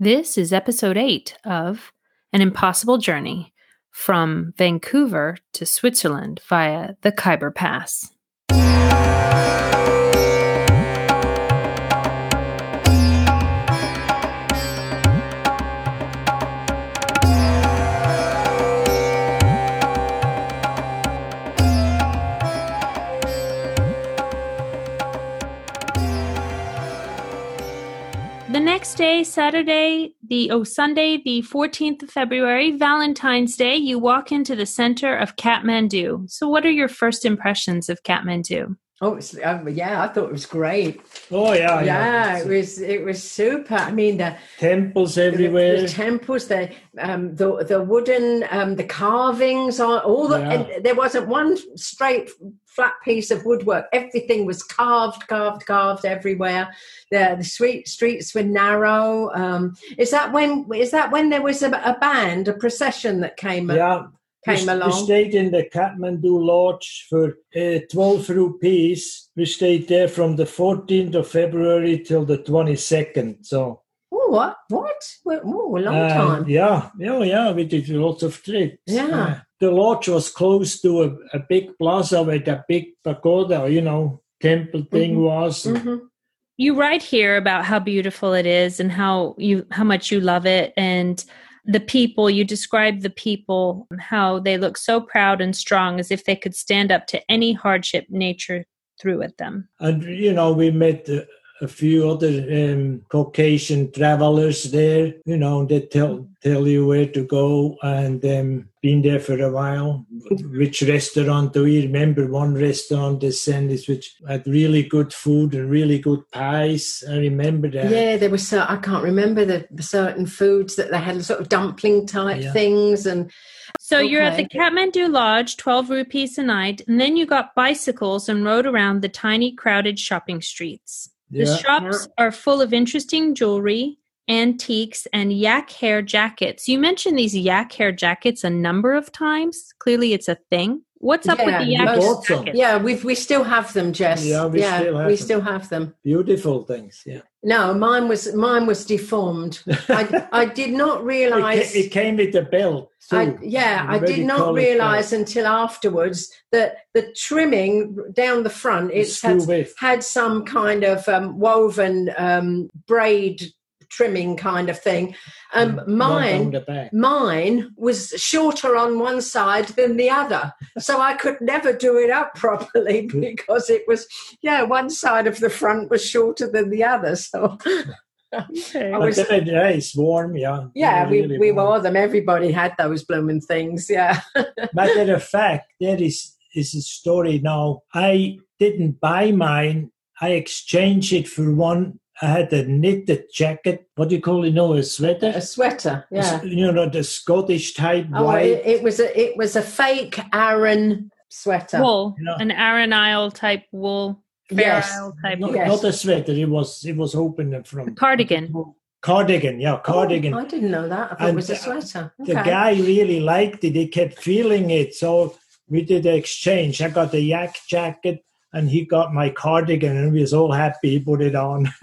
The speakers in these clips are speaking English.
This is episode 8 of An Impossible Journey from Vancouver to Switzerland via the Khyber Pass. Next day, Saturday, the oh Sunday, the 14th of February, Valentine's Day, you walk into the center of Kathmandu. So what are your first impressions of Kathmandu? Oh, it's, um, yeah, I thought it was great. Oh yeah, Yeah, it was it was super. I mean, the Temples everywhere. the temples, the um, the the wooden, um, the carvings, on all the. Yeah. There wasn't one straight flat piece of woodwork. Everything was carved, carved, carved everywhere. The the street streets were narrow. Um, is that when is that when there was a, a band, a procession that came yeah, came we along? stayed in the Kathmandu Lodge for uh, 12 rupees. We stayed there from the 14th of February till the 22nd. So, Oh, what? What? Oh, a long uh, time. yeah, yeah, yeah, we did lots of trips. Yeah. Uh, the lodge was close to a, a big plaza with a big pagoda, you know, temple thing Mhm. was. Mhm. You write here about how beautiful it is and how you how much you love it and the people you describe the people how they look so proud and strong as if they could stand up to any hardship nature threw at them. And you know, we met uh, a few other um, Caucasian travelers there. You know, they tell tell you where to go, and um, been there for a while. Which restaurant do you remember? One restaurant they sent us, which had really good food and really good pies. I remember that. Yeah, there was. cer- I can't remember the the certain foods that they had, sort of dumpling type Yeah. things, and So you're at the Kathmandu Lodge, 12 rupees a night, and then you got bicycles and rode around the tiny crowded shopping streets. The Yeah. shops are full of interesting jewelry, antiques, and yak hair jackets. You mentioned these yak hair jackets a number of times. Clearly, it's a thing. What's up with the we yak hair bought some. jackets? yeah, we we still have them, Jess. Yeah, we still have we them. still have them. Beautiful things. Yeah. No, mine was mine was deformed. I I did not realize. ca- it came with a belt. Too. I, yeah, I did not realize belt. until afterwards that the trimming down the front it had, had some kind of um, woven um, braid trimming kind of thing. Um, Mm, mine on the back. mine was shorter on one side than the other so i could never do it up properly because it was yeah one side of the front was shorter than the other so Okay. I But was- they were nice, warm, yeah. They yeah were we, really we warm. wore them everybody had those blooming things yeah Matter of fact, there is is a story now. I didn't buy mine. I exchanged it for one. I had a knitted jacket. What do you call it? No, a sweater. a sweater yeah You know the Scottish type oh, white. it, it was a it was a fake Aran sweater Wool, Yeah. an Aran Isle type wool, fair Yes. Isle type not, yes. not a sweater. It was it was open from cardigan. cardigan. Yeah, oh, cardigan. Oh, i didn't know that i thought it was a the- sweater The guy really liked it. He kept feeling it. So we did the exchange. I got the yak jacket and he got my cardigan and he was all happy. He put it on.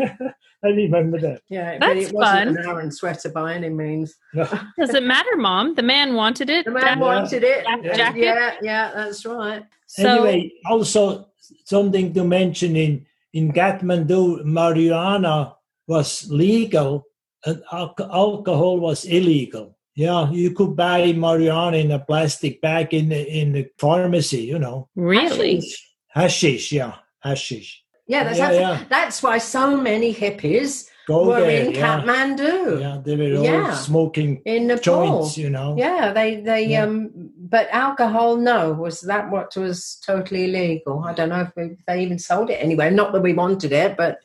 I remember that. yeah but That's it wasn't fun. an Aran sweater by any means Doesn't matter, Mom. The man wanted it. The man Yeah. wanted it. Yeah. jacket. Yeah, yeah, that's right. So, anyway, also something to mention in in Kathmandu, marijuana was legal and al- alcohol was illegal. Yeah, you could buy marijuana in a plastic bag in the in the pharmacy. You know, really? Hashish. Yeah, hashish. Yeah, that's Yeah, that's, yeah. that's why so many hippies Go were there. in yeah. Kathmandu, Yeah, they were all smoking in Nepal. joints. You know. Yeah, they they um, but alcohol, no, was that what was totally illegal? I don't know if they even sold it anywhere. Not that we wanted it, but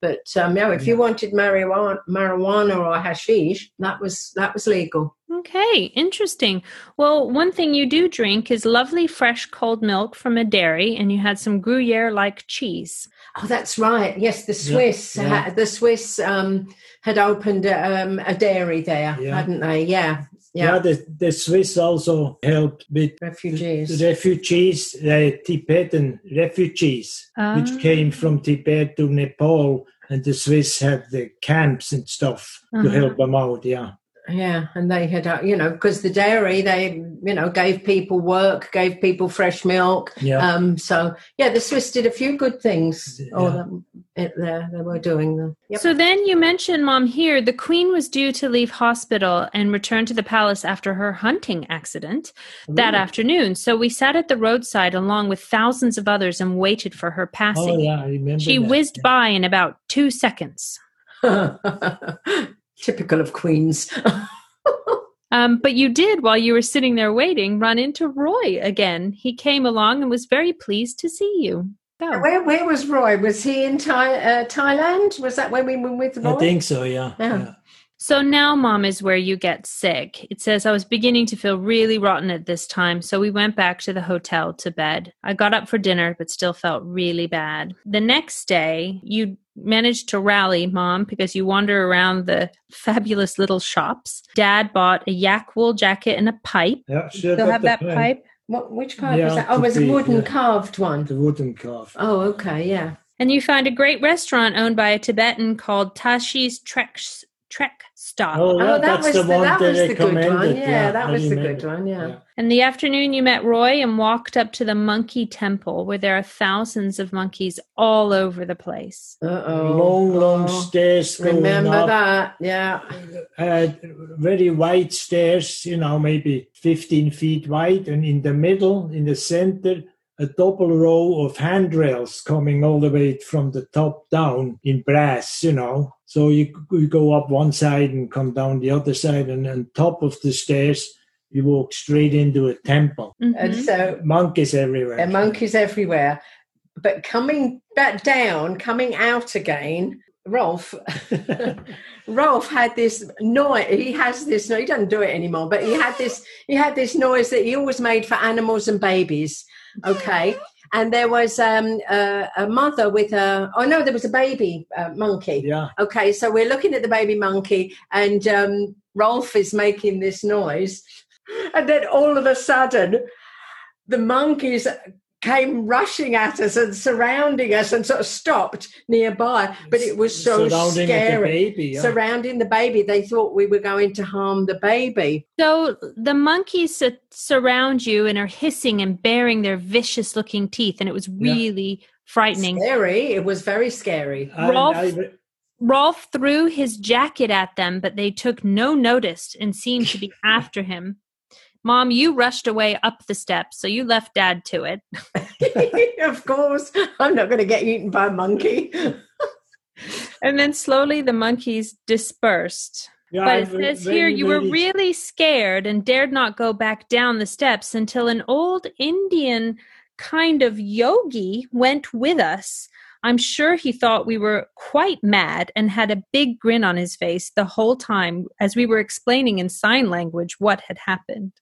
but um, yeah, if you wanted marijuana, marijuana or hashish, that was that was legal. Okay, interesting. Well, one thing you do drink is lovely fresh cold milk from a dairy, and you had some Gruyere like cheese. Oh, that's right. Yes, the Swiss, yeah. ha- the Swiss um, had opened um, a dairy there, Yeah. hadn't they? Yeah, Yeah, yeah. the, the Swiss also helped with Refugees. the refugees, the Tibetan refugees, Ah. which came from Tibet to Nepal and the Swiss had the camps and stuff to Uh-huh. help them out. Yeah, Yeah, and they had, uh, you know, because the dairy, they, you know, gave people work, gave people fresh milk. yeah. Um, so yeah, the Swiss did a few good things. Oh, Yeah. that, it, there they were doing them. Yep. So then you mentioned, Mom, here the Queen was due to leave hospital and return to the palace after her hunting accident that Really? afternoon. So we sat at the roadside along with thousands of others and waited for her passing Oh passing. yeah, I remember. She that. whizzed by in about two seconds. Typical of queens. Um, but you did, while you were sitting there waiting, run into Roy again. He came along and was very pleased to see you. Go. Where where was Roy? Was he in Thai, uh, Thailand? Was that when we were with Roy? I think so. Yeah. Yeah. yeah. So now, mom, is where you get sick. It says, I was beginning to feel really rotten at this time, so we went back to the hotel to bed. I got up for dinner, but still felt really bad. The next day, you managed to rally, mom, because you wander around the fabulous little shops. Dad bought a yak wool jacket and a pipe. Yeah, sure. Still got have the that pen. pipe? What, which kind Yeah, was that? Oh, it was a wooden yeah. carved one. The wooden carved. Oh, okay, yeah. And you found a great restaurant owned by a Tibetan called Tashi's Trek, Trek Stop. Oh, yeah, oh, that that's was the the, one that was the good one. recommended. Yeah, that was the good one. Yeah. In the afternoon, you met Roy and walked up to the monkey temple where there are thousands of monkeys all over the place. Uh oh. Long, long stairs going Remember up. that? Yeah. uh, very wide stairs, you know, maybe 15 feet wide, and in the middle, in the center, a double row of handrails coming all the way from the top down in brass, you know. So you, you go up one side and come down the other side, and on top of the stairs, you walk straight into a temple. And Mhm. so Monkeys everywhere. there are monkeys everywhere. But coming back down, coming out again, Rolf, Rolf had this noise. He has this. No, he doesn't do it anymore. But he had this. He had this noise that he always made for animals and babies. Okay, and there was um, a, a mother with a. Oh no, there was a baby uh, monkey. yeah. Okay, so we're looking at the baby monkey, and um, Rolf is making this noise, and then all of a sudden, the monkeys came rushing at us and surrounding us, and sort of stopped nearby. But it was so Surrounding the scary. baby. Yeah. Surrounding the baby, they thought we were going to harm the baby. So the monkeys su- surround you and are hissing and baring their vicious looking teeth, and it was Yeah. really frightening. Scary. It was very scary. Rolf- I- Rolf threw his jacket at them, but they took no notice and seemed to be after him. Mom, you rushed away up the steps, so you left Dad to it. of course, I'm not going to get eaten by a monkey. And then slowly the monkeys dispersed. yeah, But I it says very, here you were very- really scared and dared not go back down the steps until an old Indian kind of yogi went with us. I'm sure he thought we were quite mad and had a big grin on his face the whole time as we were explaining in sign language what had happened.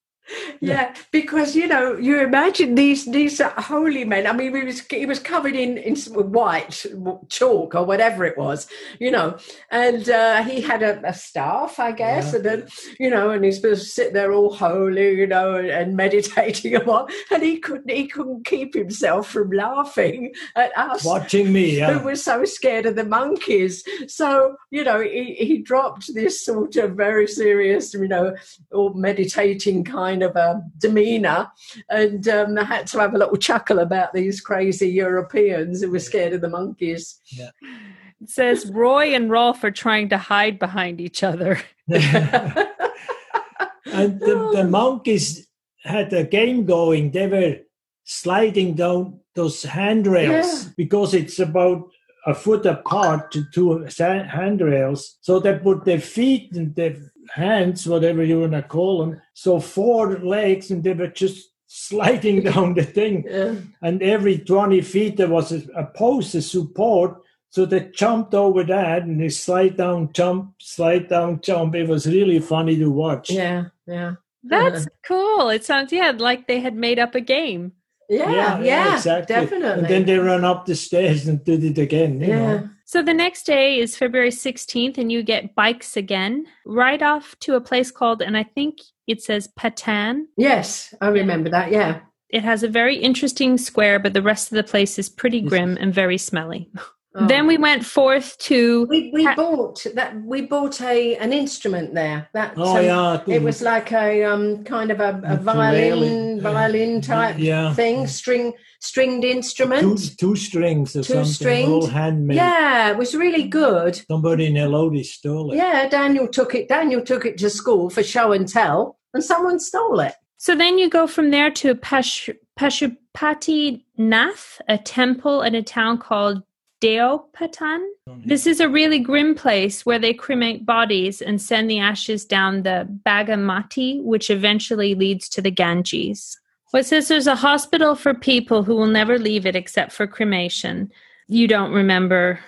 Yeah, because you know, you imagine these these holy men. I mean, he was he was covered in in white chalk or whatever it was, you know, and uh, he had a, a staff, I guess, Yeah. and then you know, and he's supposed to sit there all holy, you know, and, and meditating and what, and he couldn't he couldn't keep himself from laughing at us watching me. Yeah. who was so scared of the monkeys. So, you know, he, he dropped this sort of very serious, you know, or meditating kind of a demeanor and um, had to have a little chuckle about these crazy Europeans who were scared of the monkeys. It says Roy and Rolf are trying to hide behind each other. and the, the monkeys had a game going. They were sliding down those handrails Yeah. because it's about a foot apart to two handrails. So they put their feet and their hands, whatever you want to call them, so four legs, and they were just sliding down the thing. Yeah. And every 20 feet there was a, a post, a support. So they jumped over that and they slide down, jump, slide down, jump. It was really funny to watch. Yeah, yeah. That's cool. It sounds, yeah, like they had made up a game. Yeah, yeah, exactly. definitely. And then they run up the stairs and did it again. You yeah. know? So the next day is February 16th, and you get bikes again, right off to a place called, and I think it says Patan. Yes, I remember that. Yeah. It has a very interesting square, but the rest of the place is pretty grim and very smelly. Oh. Then we went forth to we, we Ha- bought that we bought a an instrument there that Oh, um, yeah. it was like a um kind of a, a violin violin type yeah. thing string stringed two, instrument two strings or Two something. stringed. All handmade. yeah it was really good Somebody in Elodie stole it. yeah daniel took it daniel took it to school for show and tell and someone stole it So then you go from there to Pash, Pashupati Nath, a temple in a town called Deopatan. This is a really grim place where they cremate bodies and send the ashes down the Bagamati, which eventually leads to the Ganges. Well, it says there's a hospital for people who will never leave it except for cremation. You don't remember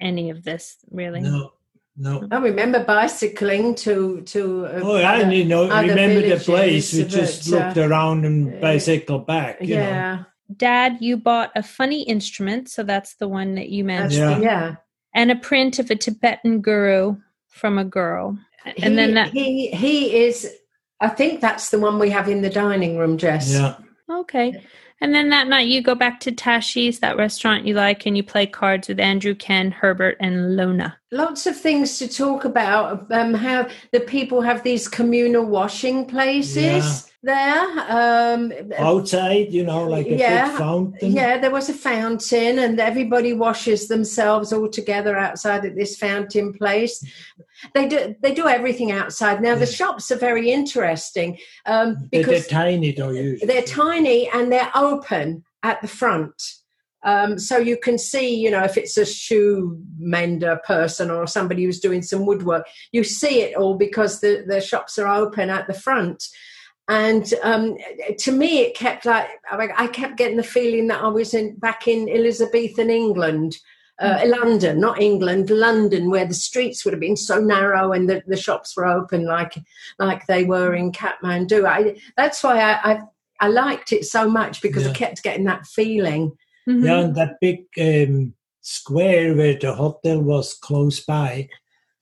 any of this, really? No, no. i remember bicycling to to uh, Oh, I didn't know. other Remember the place? We just but, uh, looked around and uh, bicycled back. You know. Yeah Dad, you bought a funny instrument, so that's the one that you mentioned. Yeah. yeah and a print of a Tibetan guru from a girl. And then he, that he he is i think that's the one we have in the dining room jess Yeah. okay. And then that night you go back to Tashi's, that restaurant you like, and you play cards with Andrew, Ken, Herbert, and Lona. lots of things to talk about um how the people have these communal washing places there um Outside, you know, like a Yeah, big fountain. yeah there was a fountain and everybody washes themselves all together outside at this fountain place they do they do everything outside now the shops are very interesting um They're, because they're tiny, though. Usually. they're tiny and they're open at the front. Um, so you can see, you know, if it's a shoe mender person or somebody who's doing some woodwork, you see it all because the, the shops are open at the front. And um, to me, it kept like I I kept getting the feeling that I was in back in Elizabethan England, uh, London, not England, London, where the streets would have been so narrow and the, the shops were open like like they were in Kathmandu. I, that's why I, I I liked it so much because I kept getting that feeling. Mhm. Yeah, and that big um, square where the hotel was close by,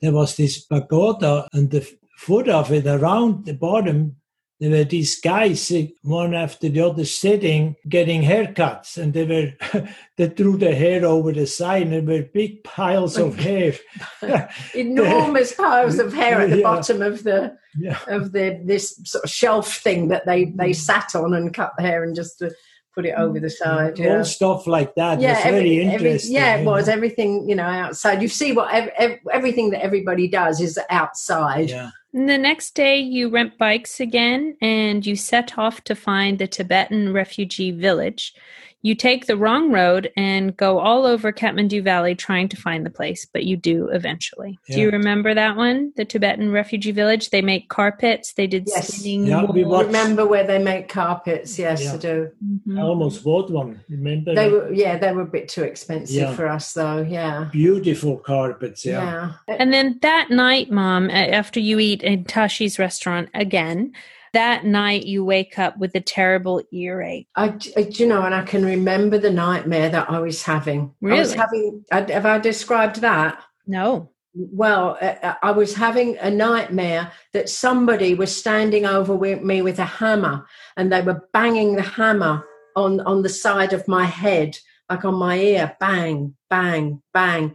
there was this pagoda, and the foot of it around the bottom, there were these guys, eh, one after the other, sitting, getting haircuts, and they were they threw their hair over the side, and there were big piles of hair. Enormous piles of hair at the Yeah. bottom of the yeah, of the this sort of shelf thing that they they sat on and cut the hair and just to put it over the side. Yeah. all stuff like that yeah, was every- very every- yeah, it was everything. You know, outside. You see what ev- ev- everything that everybody does is outside. Yeah, And the next day, you rent bikes again and you set off to find the Tibetan refugee village. You take the wrong road and go all over Kathmandu Valley trying to find the place, but you do eventually. Do you remember that one? The Tibetan refugee village? They make carpets, they did Yes. spinning. Yeah, we Remember where they make carpets? Yes, Yeah. I do. Mhm. I almost bought one. Remember? They were, yeah, they were a bit too expensive Yeah. for us, though. Yeah, beautiful carpets. Yeah. yeah. And then that night, Mom, after you eat in Tashi's restaurant again, that night you wake up with a terrible earache. I, I- do you know, and I can remember the nightmare that I was having. Really? I was having. I- Have I described that? No. Well, uh, I was having a nightmare that somebody was standing over with me with a hammer, and they were banging the hammer on on the side of my head, like on my ear, bang, bang, bang.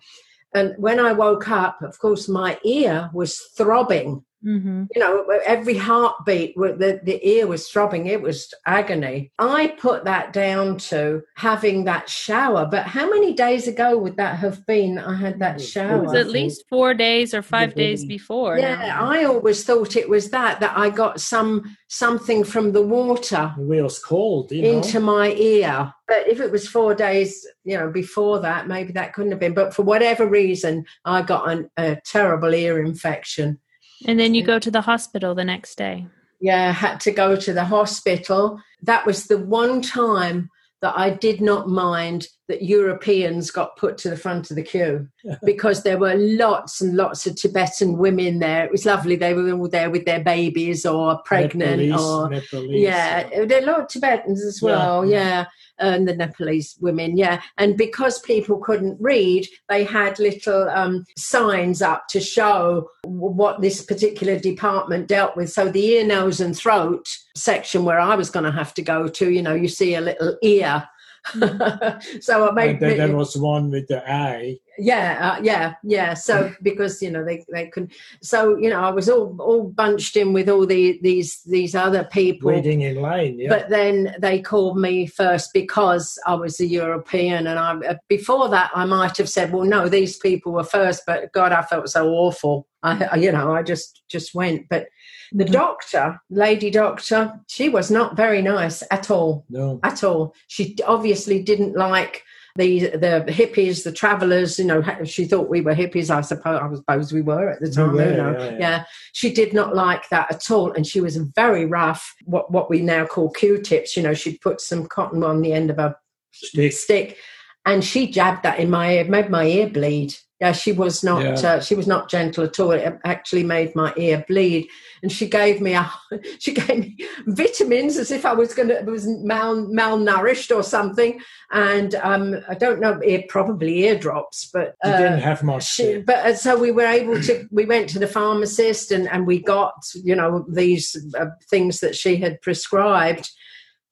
And when I woke up, of course, my ear was throbbing. Hmm You know, every heartbeat, the the ear was throbbing. It was agony. I put that down to having that shower. But how many days ago would that have been? I had that shower. It was at least four days or five Yeah, days before. Yeah, now. I always thought it was that that I got some something from the water It was cold, you know. into my ear. But if it was four days, you know, before that, maybe that couldn't have been. But for whatever reason, I got an, a terrible ear infection. And then you go to the hospital the next day. Yeah, I had to go to the hospital. That was the one time that I did not mind that Europeans got put to the front of the queue because there were lots and lots of Tibetan women there. It was lovely. They were all there with their babies or pregnant Nepalese, or Nepalese, yeah, there are a lot of Tibetans as well. Yeah. Yeah, and the Nepalese women. Yeah, and because people couldn't read, they had little um, signs up to show what this particular department dealt with. So the ear, nose, and throat section, where I was going to have to go to, you know, you see a little ear so I made. And then there was one with the eye. Yeah, uh, yeah, yeah. So because you know they they could. So you know I was all all bunched in with all the these these other people waiting in line. Yeah. But then they called me first because I was a European, and I uh, before that I might have said, well, no, these people were first. But God, I felt so awful. I you know I just just went, but the Mm-hmm. doctor, lady doctor, she was not very nice at all. no. At all. She obviously didn't like the the hippies, the travellers. You know, she thought we were hippies. I suppose I suppose we were at the time. were, you know. yeah, yeah. yeah, she did not like that at all, and she was very rough. What what we now call Q-tips. You know, she'd put some cotton on the end of a Stick. stick, and she jabbed that in my ear, made my ear bleed. Yeah, she was not. Yeah. Uh, she was not gentle at all. It actually made my ear bleed, and she gave me a. She gave me vitamins as if I was going to was mal, malnourished or something. And um, I don't know, ear, probably eardrops, but You uh, didn't have much. she, but uh, so we were able to we went to the pharmacist and and we got you know these uh, things that she had prescribed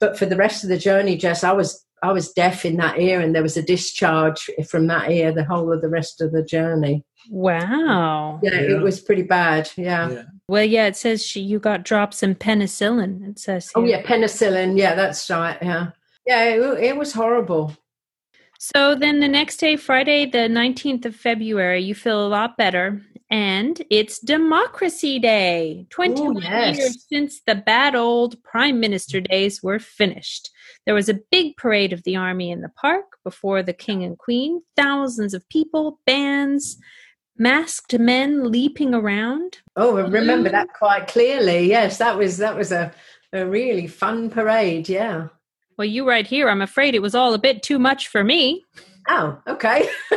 but for the rest of the journey jess i was i was deaf in that ear and there was a discharge from that ear the whole of the rest of the journey Wow. yeah, Yeah. it was pretty bad yeah. Yeah. Well, yeah, it says she, you got drops in penicillin. It says. oh yeah penicillin yeah that's right yeah yeah it, it was horrible So then the next day, Friday, the 19th of February, you feel a lot better. And it's Democracy Day. 21 yes. years since the bad old prime minister days were finished. There was a big parade of the army in the park before the king and queen. Thousands of people, bands, masked men leaping around. oh i remember that quite clearly yes that was that was a, a really fun parade yeah Well, you write here, I'm afraid it was all a bit too much for me. Oh, okay.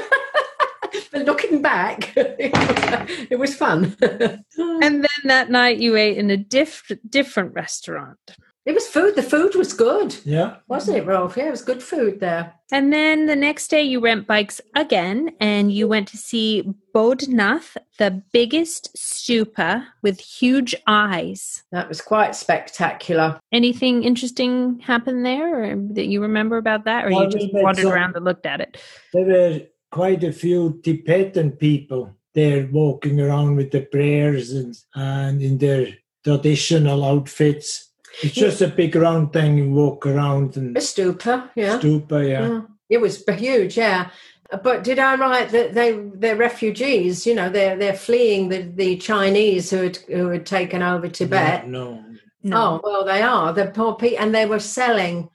but looking back, it was fun. And then that night you ate in a diff- different restaurant. It was food. The food was good, Yeah. wasn't it, Rolf? Yeah, it was good food there. And then the next day, you rent bikes again and you went to see Bodnath, the biggest stupa with huge eyes. That was quite spectacular. Anything interesting happened there or that you remember about that? Or Well, you just wandered some- around and looked at it? There were quite a few Tibetan people there walking around with the prayers and, and in their traditional outfits. It's just a big round thing you walk around and A stupa, yeah. stupa, yeah. Mm. It was huge, yeah. But did I write that they they're refugees? You know, they're they're fleeing the, the Chinese who had who had taken over Tibet. No. Oh well, they are the poor people, and they were selling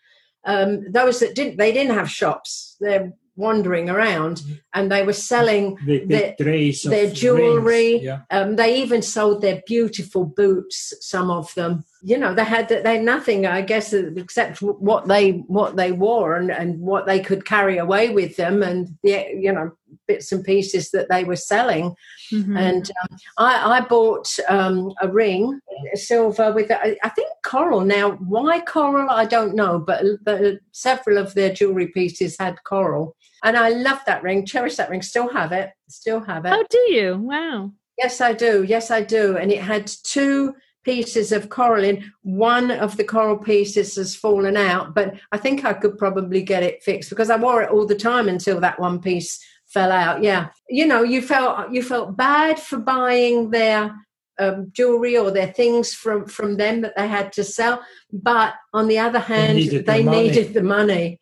um, those that didn't. They didn't have shops. They're wandering around, and they were selling. Their- big trays of their jewelry. Yeah. Um, they even sold their beautiful boots. Some of them, you know, they had they had nothing, I guess, except what they what they wore and, and what they could carry away with them, and the you know bits and pieces that they were selling. Mhm. And um, I, I bought um, a ring, silver with, I I think coral. Now, why coral? I don't know, but the, several of their jewelry pieces had coral. And I love that ring, cherish that ring, still have it, still have it. oh, do you? Wow. Yes, I do. Yes, I do. And it had two pieces of coral in. One of the coral pieces has fallen out, but I think I could probably get it fixed because I wore it all the time until that one piece fell out. Yeah, you know, you felt you felt bad for buying their um, jewelry or their things from from them that they had to sell, but on the other hand, needed the they money. needed the money.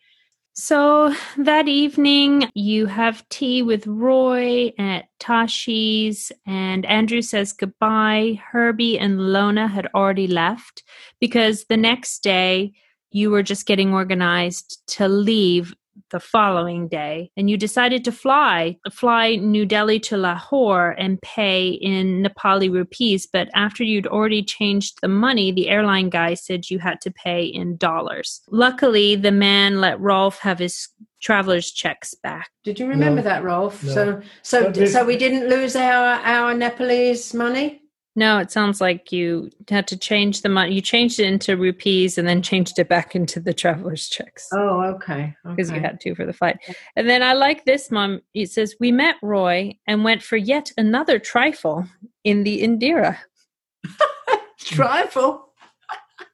So that evening, you have tea with Roy at Tashi's, and Andrew says goodbye. Herbie and Lona had already left because the next day you were just getting organized to leave the following day, and you decided to fly, fly New Delhi to Lahore and pay in Nepali rupees. But after you'd already changed the money, the airline guy said you had to pay in dollars. Luckily, the man let Rolf have his traveler's checks back. Did you remember No. that, Rolf? No. So, so, But so we didn't lose our our Nepalese money. No, it sounds like you had to change the money. You changed it into rupees and then changed it back into the traveler's checks. Oh, okay. because okay. you had to for the flight. And then I like this, Mom. It says, We met Roy and went for yet another trifle in the Indira. trifle.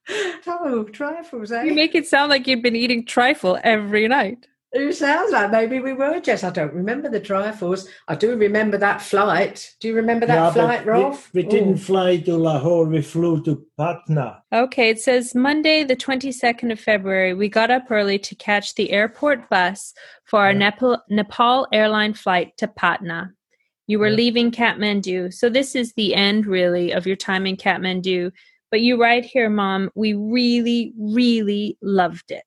oh, trifles, eh? You make it sound like you've been eating trifle every night. It sounds like maybe we were, Jess. I don't remember the trifles. I do remember that flight. Do you remember that Yeah, flight, Rolf? We, we didn't Oh. fly to Lahore. We flew to Patna. Okay, it says Monday, the 22nd of February, we got up early to catch the airport bus for our Yeah. Nepal, Nepal airline flight to Patna. You were Yeah. leaving Kathmandu. So, this is the end, really, of your time in Kathmandu. But you write here, Mom, we really, really loved it.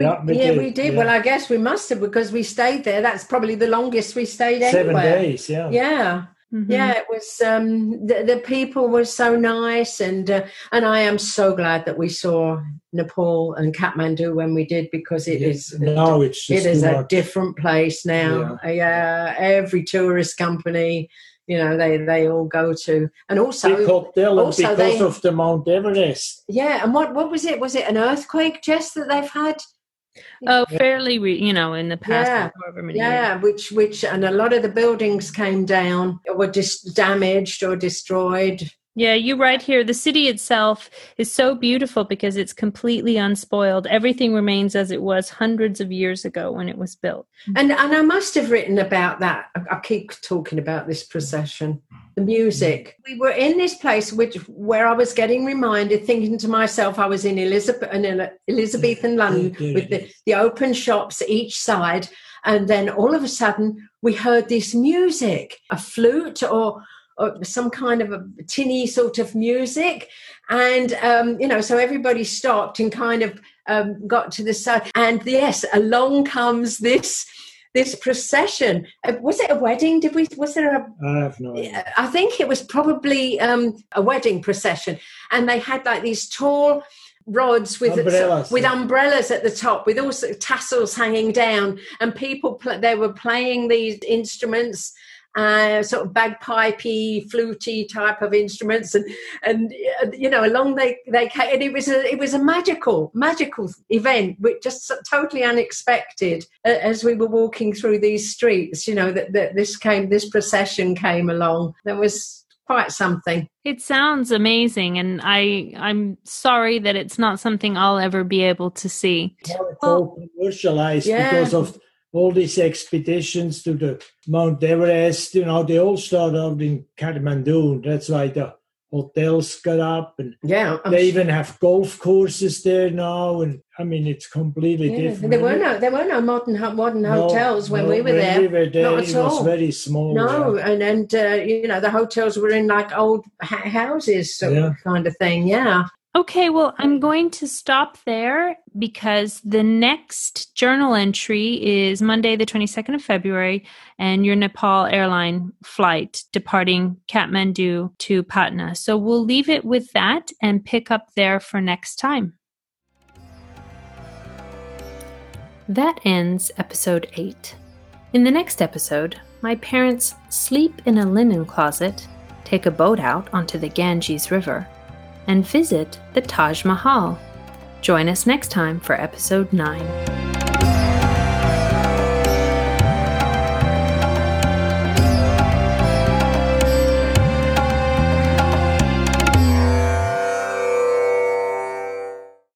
Yeah, we yeah, did, we did. yeah. Well, I guess we must have because we stayed there. That's probably the longest we stayed Seven anywhere. days, yeah. Yeah, Mhm. yeah. It was. Um, the, the people were so nice, and uh, and I am so glad that we saw Nepal and Kathmandu when we did because it is. Now it's just it is a much. different place now. Yeah. every tourist company, you know, they they all go to, and also Big hotel, also because they- of the Mount Everest. yeah. And what what was it? Was it an earthquake, Jess, that they've had? Oh, fairly, re- you know, in the past, Yeah. however many years. Yeah, which which and a lot of the buildings came down or were just damaged or destroyed. Yeah, you write here the city itself is so beautiful because it's completely unspoiled. Everything remains as it was hundreds of years ago when it was built. Mm-hmm. And and I must have written about that. I- I keep talking about this procession, the music. Mm-hmm. We were in this place which where I was getting reminded, thinking to myself, I was in Elizabeth in Elizabethan mm-hmm. London with the, the open shops each side, and then all of a sudden we heard this music, a flute or or some kind of a tinny sort of music. And, um, you know, so everybody stopped and kind of um, got to the side. And yes, along comes this this procession. Uh, Was it a wedding? Did we? Was there a? I have no idea. I think it was probably um, a wedding procession, and they had like these tall rods with Umbrellas, with yeah. umbrellas at the top, with also tassels hanging down, and people pl- they were playing these instruments. Uh, sort of bagpipey, fluty type of instruments, and and uh, you know, along they they came, and it was a it was a magical magical event, which just totally unexpected uh, as we were walking through these streets. You know that, that this came, this procession came along. There was quite something. It sounds amazing and I I'm sorry that it's not something I'll ever be able to see. Now Well- commercialized Yeah. because of all these expeditions to the Mount Everest. You know, they all start out in Kathmandu. That's why the hotels got up, and Yeah, I'm they su- even have golf courses there now. And I mean, it's completely yeah. different. There were no there were no modern modern No, hotels when no, we were when there. we were there, Not at it all. was very small. No, yeah. and and uh, you know the hotels were in like old ha- houses, sort Yeah. of kind of thing. Yeah. Okay, well, I'm going to stop there because the next journal entry is Monday, the 22nd of February, and your Nepal airline flight departing Kathmandu to Patna. So we'll leave it with that and pick up there for next time. That ends episode 8. In the next episode, my parents sleep in a linen closet, take a boat out onto the Ganges River, and visit the Taj Mahal. Join us next time for episode 9.